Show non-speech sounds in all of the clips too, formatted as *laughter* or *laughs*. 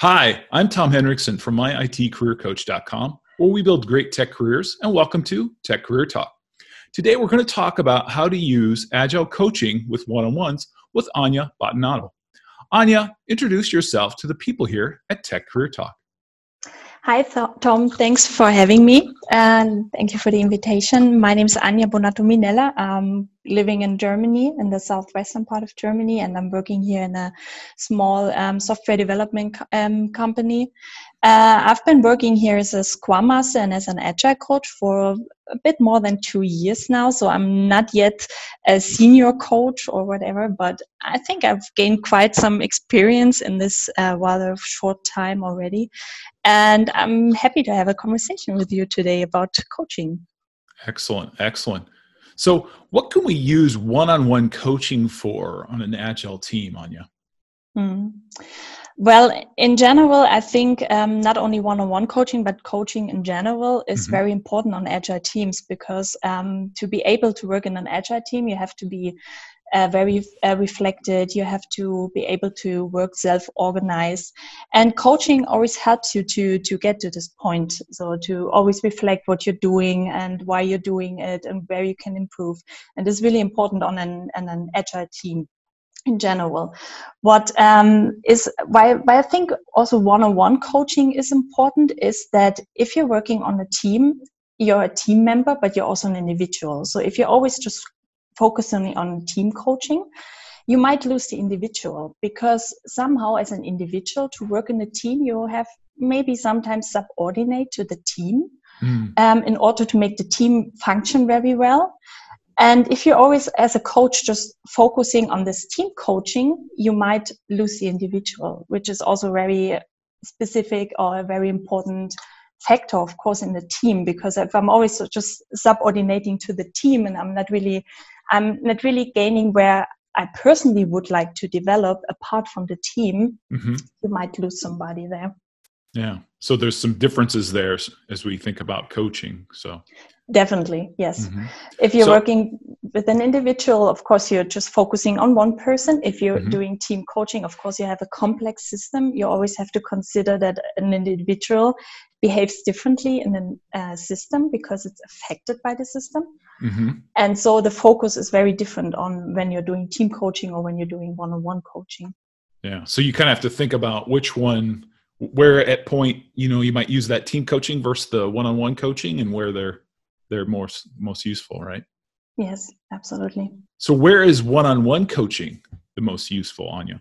Hi, I'm Tom Henriksen from myitcareercoach.com, where we build great tech careers, and welcome to Tech Career Talk. Today, we're going to talk about how to use agile coaching with one on ones with Anya Bottinato. Anya, introduce yourself to the people here at Tech Career Talk. Hi, Tom. Thanks for having me, and thank you for the invitation. My name is Anya Bonato Minella. I'm living in Germany, in the southwestern part of Germany, and I'm working here in a small um, software development um, company. Uh, I've been working here as a Scrum Master and as an Agile coach for a bit more than two years now. So I'm not yet a senior coach or whatever, but I think I've gained quite some experience in this uh, rather short time already. And I'm happy to have a conversation with you today about coaching. Excellent, excellent. So, what can we use one on one coaching for on an agile team, Anya? Hmm. Well, in general, I think um, not only one on one coaching, but coaching in general is mm-hmm. very important on agile teams because um, to be able to work in an agile team, you have to be uh, very uh, reflected. You have to be able to work self-organized, and coaching always helps you to to get to this point. So to always reflect what you're doing and why you're doing it and where you can improve. And it's really important on an, on an agile team in general. What um, is why, why I think also one-on-one coaching is important is that if you're working on a team, you're a team member, but you're also an individual. So if you're always just focusing on team coaching, you might lose the individual because somehow as an individual to work in a team, you have maybe sometimes subordinate to the team mm. um, in order to make the team function very well. And if you're always, as a coach, just focusing on this team coaching, you might lose the individual, which is also very specific or a very important factor, of course, in the team. Because if I'm always just subordinating to the team and I'm not really I'm not really gaining where I personally would like to develop apart from the team, mm-hmm. you might lose somebody there. Yeah. So there's some differences there as we think about coaching. So definitely, yes. Mm-hmm. If you're so, working with an individual, of course, you're just focusing on one person. If you're mm-hmm. doing team coaching, of course, you have a complex system. You always have to consider that an individual behaves differently in a uh, system because it's affected by the system. Mm-hmm. And so the focus is very different on when you're doing team coaching or when you're doing one on one coaching. Yeah. So you kind of have to think about which one, where at point, you know, you might use that team coaching versus the one on one coaching and where they're, they're more, most useful, right? Yes, absolutely. So where is one on one coaching the most useful, Anya?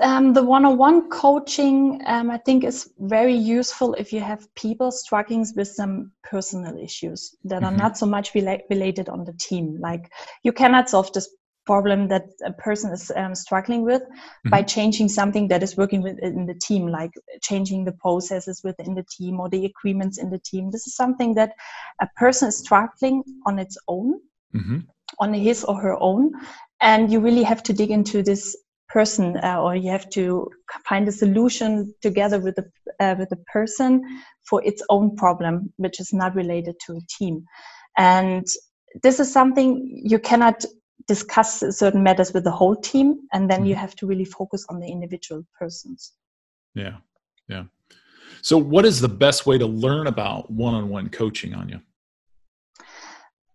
Um, the one-on-one coaching, um, I think, is very useful if you have people struggling with some personal issues that mm-hmm. are not so much rela- related on the team. Like you cannot solve this problem that a person is um, struggling with mm-hmm. by changing something that is working within the team, like changing the processes within the team or the agreements in the team. This is something that a person is struggling on its own, mm-hmm. on his or her own, and you really have to dig into this person uh, or you have to find a solution together with the uh, with the person for its own problem which is not related to a team. And this is something you cannot discuss certain matters with the whole team and then you mm-hmm. have to really focus on the individual persons. Yeah yeah. So what is the best way to learn about one-on-one coaching anya?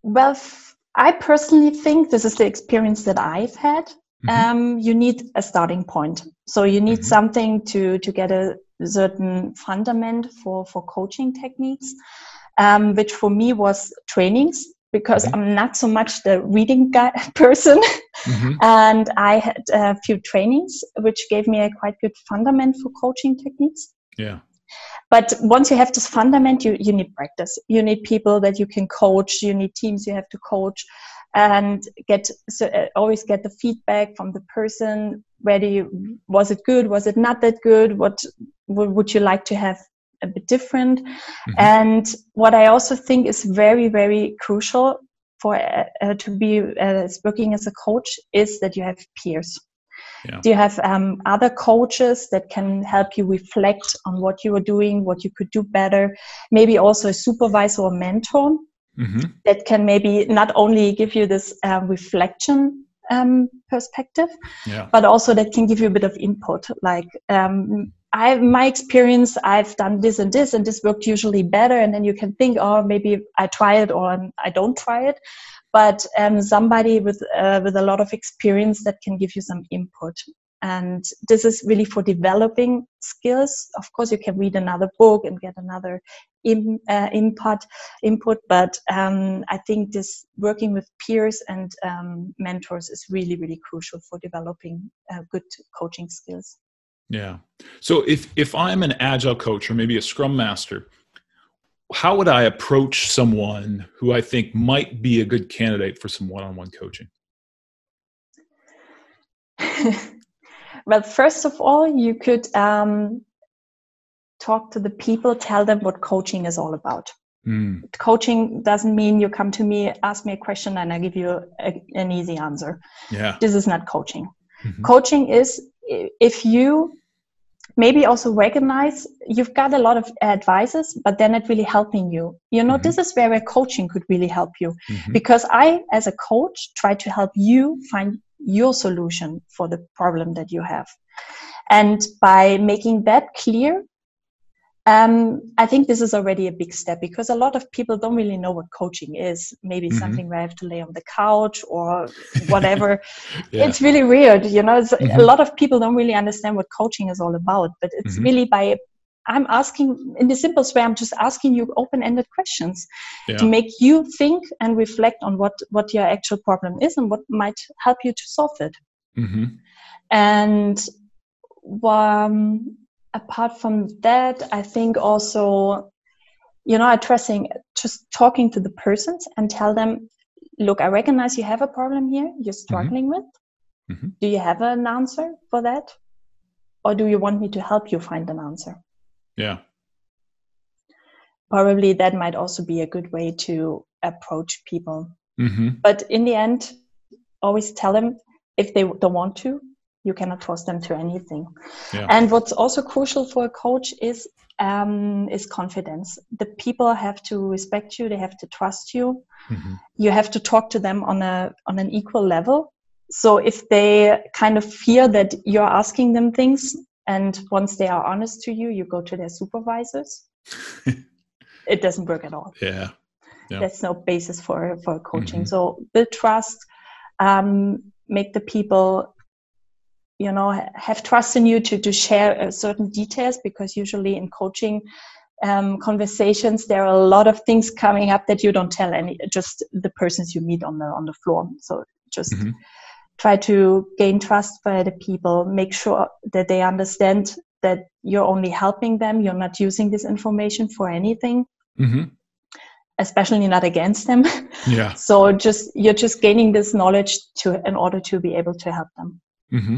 Well i personally think this is the experience that i've had Mm-hmm. Um, you need a starting point. So you need mm-hmm. something to to get a certain fundament for for coaching techniques, um, which for me was trainings because mm-hmm. I'm not so much the reading guy *laughs* person, mm-hmm. and I had a few trainings which gave me a quite good fundament for coaching techniques. Yeah. But once you have this fundament, you, you need practice. You need people that you can coach. You need teams you have to coach and get so, uh, always get the feedback from the person. You was it good? Was it not that good? What, what would you like to have a bit different? Mm-hmm. and what i also think is very very crucial for uh, uh, to be uh, working as a coach is that you have peers. Yeah. do you have um, other coaches that can help you reflect on what you are doing what you could do better? Maybe also a supervisor or mentor mm-hmm. that can maybe not only give you this uh, reflection um, perspective, Yeah. but also that can give you a bit of input. Like um, I, my experience, I've done this and this, and this worked usually better. And then you can think, oh, maybe I try it or I don't try it. But um, somebody with uh, with a lot of experience that can give you some input. And this is really for developing skills. Of course, you can read another book and get another in, uh, input. Input, but um, I think this working with peers and um, mentors is really, really crucial for developing uh, good coaching skills. Yeah. So if if I'm an agile coach or maybe a scrum master, how would I approach someone who I think might be a good candidate for some one-on-one coaching? *laughs* well, first of all, you could um, talk to the people, tell them what coaching is all about. Mm. Coaching doesn't mean you come to me, ask me a question, and I give you a, an easy answer. Yeah. This is not coaching. Mm-hmm. Coaching is if you maybe also recognize you've got a lot of advices but they're not really helping you you know mm-hmm. this is where coaching could really help you mm-hmm. because i as a coach try to help you find your solution for the problem that you have and by making that clear um, I think this is already a big step because a lot of people don't really know what coaching is. Maybe mm-hmm. something where I have to lay on the couch or *laughs* whatever. yeah. It's really weird, you know. Mm-hmm. A lot of people don't really understand what coaching is all about, but it's mm-hmm. really by I'm asking in the simplest way. I'm just asking you open-ended questions yeah. to make you think and reflect on what what your actual problem is and what might help you to solve it. Mm-hmm. And um, apart from that, I think also, you know, addressing just talking to the persons and tell them, look, I recognize you have a problem here you're mm-hmm. struggling mm-hmm. with. Mm-hmm. Do you have an answer for that? Or do you want me to help you find an answer? Yeah. Probably that might also be a good way to approach people. Mm-hmm. But in the end, always tell them if they don't want to, you cannot force them to anything. Yeah. And what's also crucial for a coach is um, is confidence. The people have to respect you. They have to trust you. Mm-hmm. You have to talk to them on a on an equal level. So if they kind of fear that you're asking them things, and once they are honest to you, you go to their supervisors. *laughs* it doesn't work at all. Yeah. yeah. That's no basis for for coaching. Mm-hmm. So build trust. Um, make the people you know have trust in you to to share uh, certain details because usually in coaching um, conversations there are a lot of things coming up that you don't tell any just the persons you meet on the on the floor so just mm-hmm. Try to gain trust by the people make sure that they understand that you're only helping them you're not using this information for anything mm-hmm. especially not against them *laughs* yeah so just you're just gaining this knowledge to in order to be able to help them mm-hmm.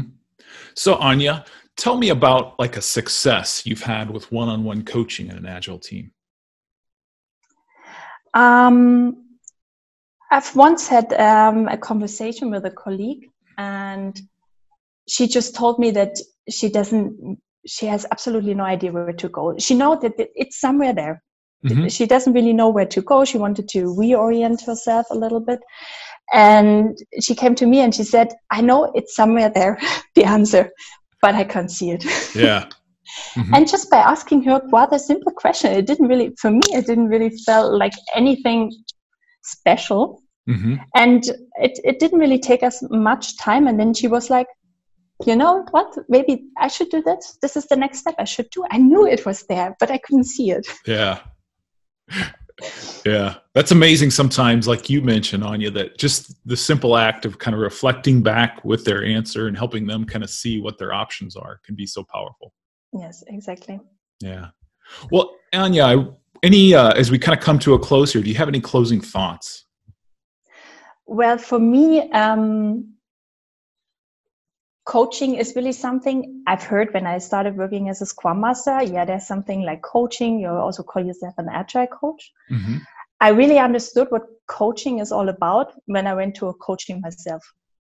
So, Anya, tell me about like a success you've had with one-on-one coaching in an agile team. Um, I've once had um, a conversation with a colleague, and she just told me that she doesn't. She has absolutely no idea where to go. She knows that it's somewhere there. Mm-hmm. She doesn't really know where to go. She wanted to reorient herself a little bit. And she came to me and she said, I know it's somewhere there, *laughs* the answer, but I can't see it. Yeah. *laughs* Mm-hmm. And just by asking her rather simple question, it didn't really, for me, it didn't really feel like anything special. Mm-hmm. And it, it didn't really take us much time. And then she was like, you know what? Maybe I should do this. This is the next step I should do. I knew it was there, but I couldn't see it. *laughs* Yeah yeah that's amazing sometimes like you mentioned anya that just the simple act of kind of reflecting back with their answer and helping them kind of see what their options are can be so powerful yes exactly yeah well anya any uh, as we kind of come to a close here do you have any closing thoughts well for me um, coaching is really something I've heard when I started working as a Scrum Master. Yeah, there's something like coaching. You also call yourself an agile coach. Mm-hmm. I really understood what coaching is all about when I went to a coaching myself.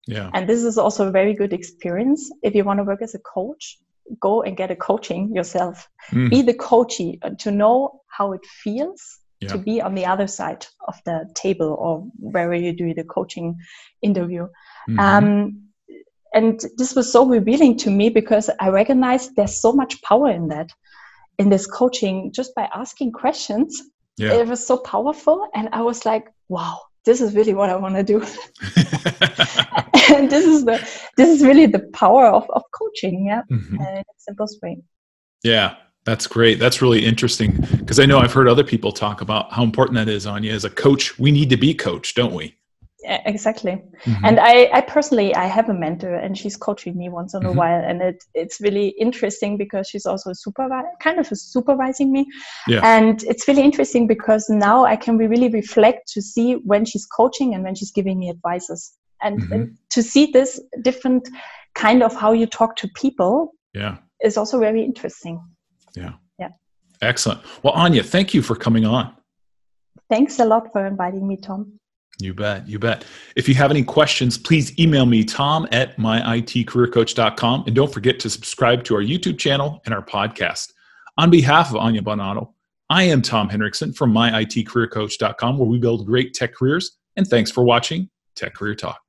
Yeah. And this is also a very good experience. If you want to work as a coach, go and get a coaching yourself. Mm. Be the coachee uh, to know how it feels yeah. to be on the other side of the table or wherever you do the coaching interview. Mm-hmm. Um, and this was so revealing to me because I recognized there's so much power in that, in this coaching, just by asking questions. Yeah. It was so powerful. And I was like, wow, this is really what I want to do. *laughs* and this is the this is really the power of, of coaching, yeah. Mm-hmm. Uh, simplest way. Yeah, that's great. That's really interesting because I know I've heard other people talk about how important that is on you as a coach. We need to be coached, don't we? Yeah, exactly mm-hmm. and I, I personally i have a mentor and she's coaching me once in mm-hmm. a while and it, it's really interesting because she's also a supervisor kind of supervising me yeah. and it's really interesting because now i can really reflect to see when she's coaching and when she's giving me advices and, mm-hmm. and to see this different kind of how you talk to people yeah is also very interesting yeah yeah excellent well anya thank you for coming on thanks a lot for inviting me tom you bet. You bet. If you have any questions, please email me, tom at myitcareercoach.com. And don't forget to subscribe to our YouTube channel and our podcast. On behalf of Anya Bonato, I am Tom Henriksen from myitcareercoach.com, where we build great tech careers. And thanks for watching Tech Career Talk.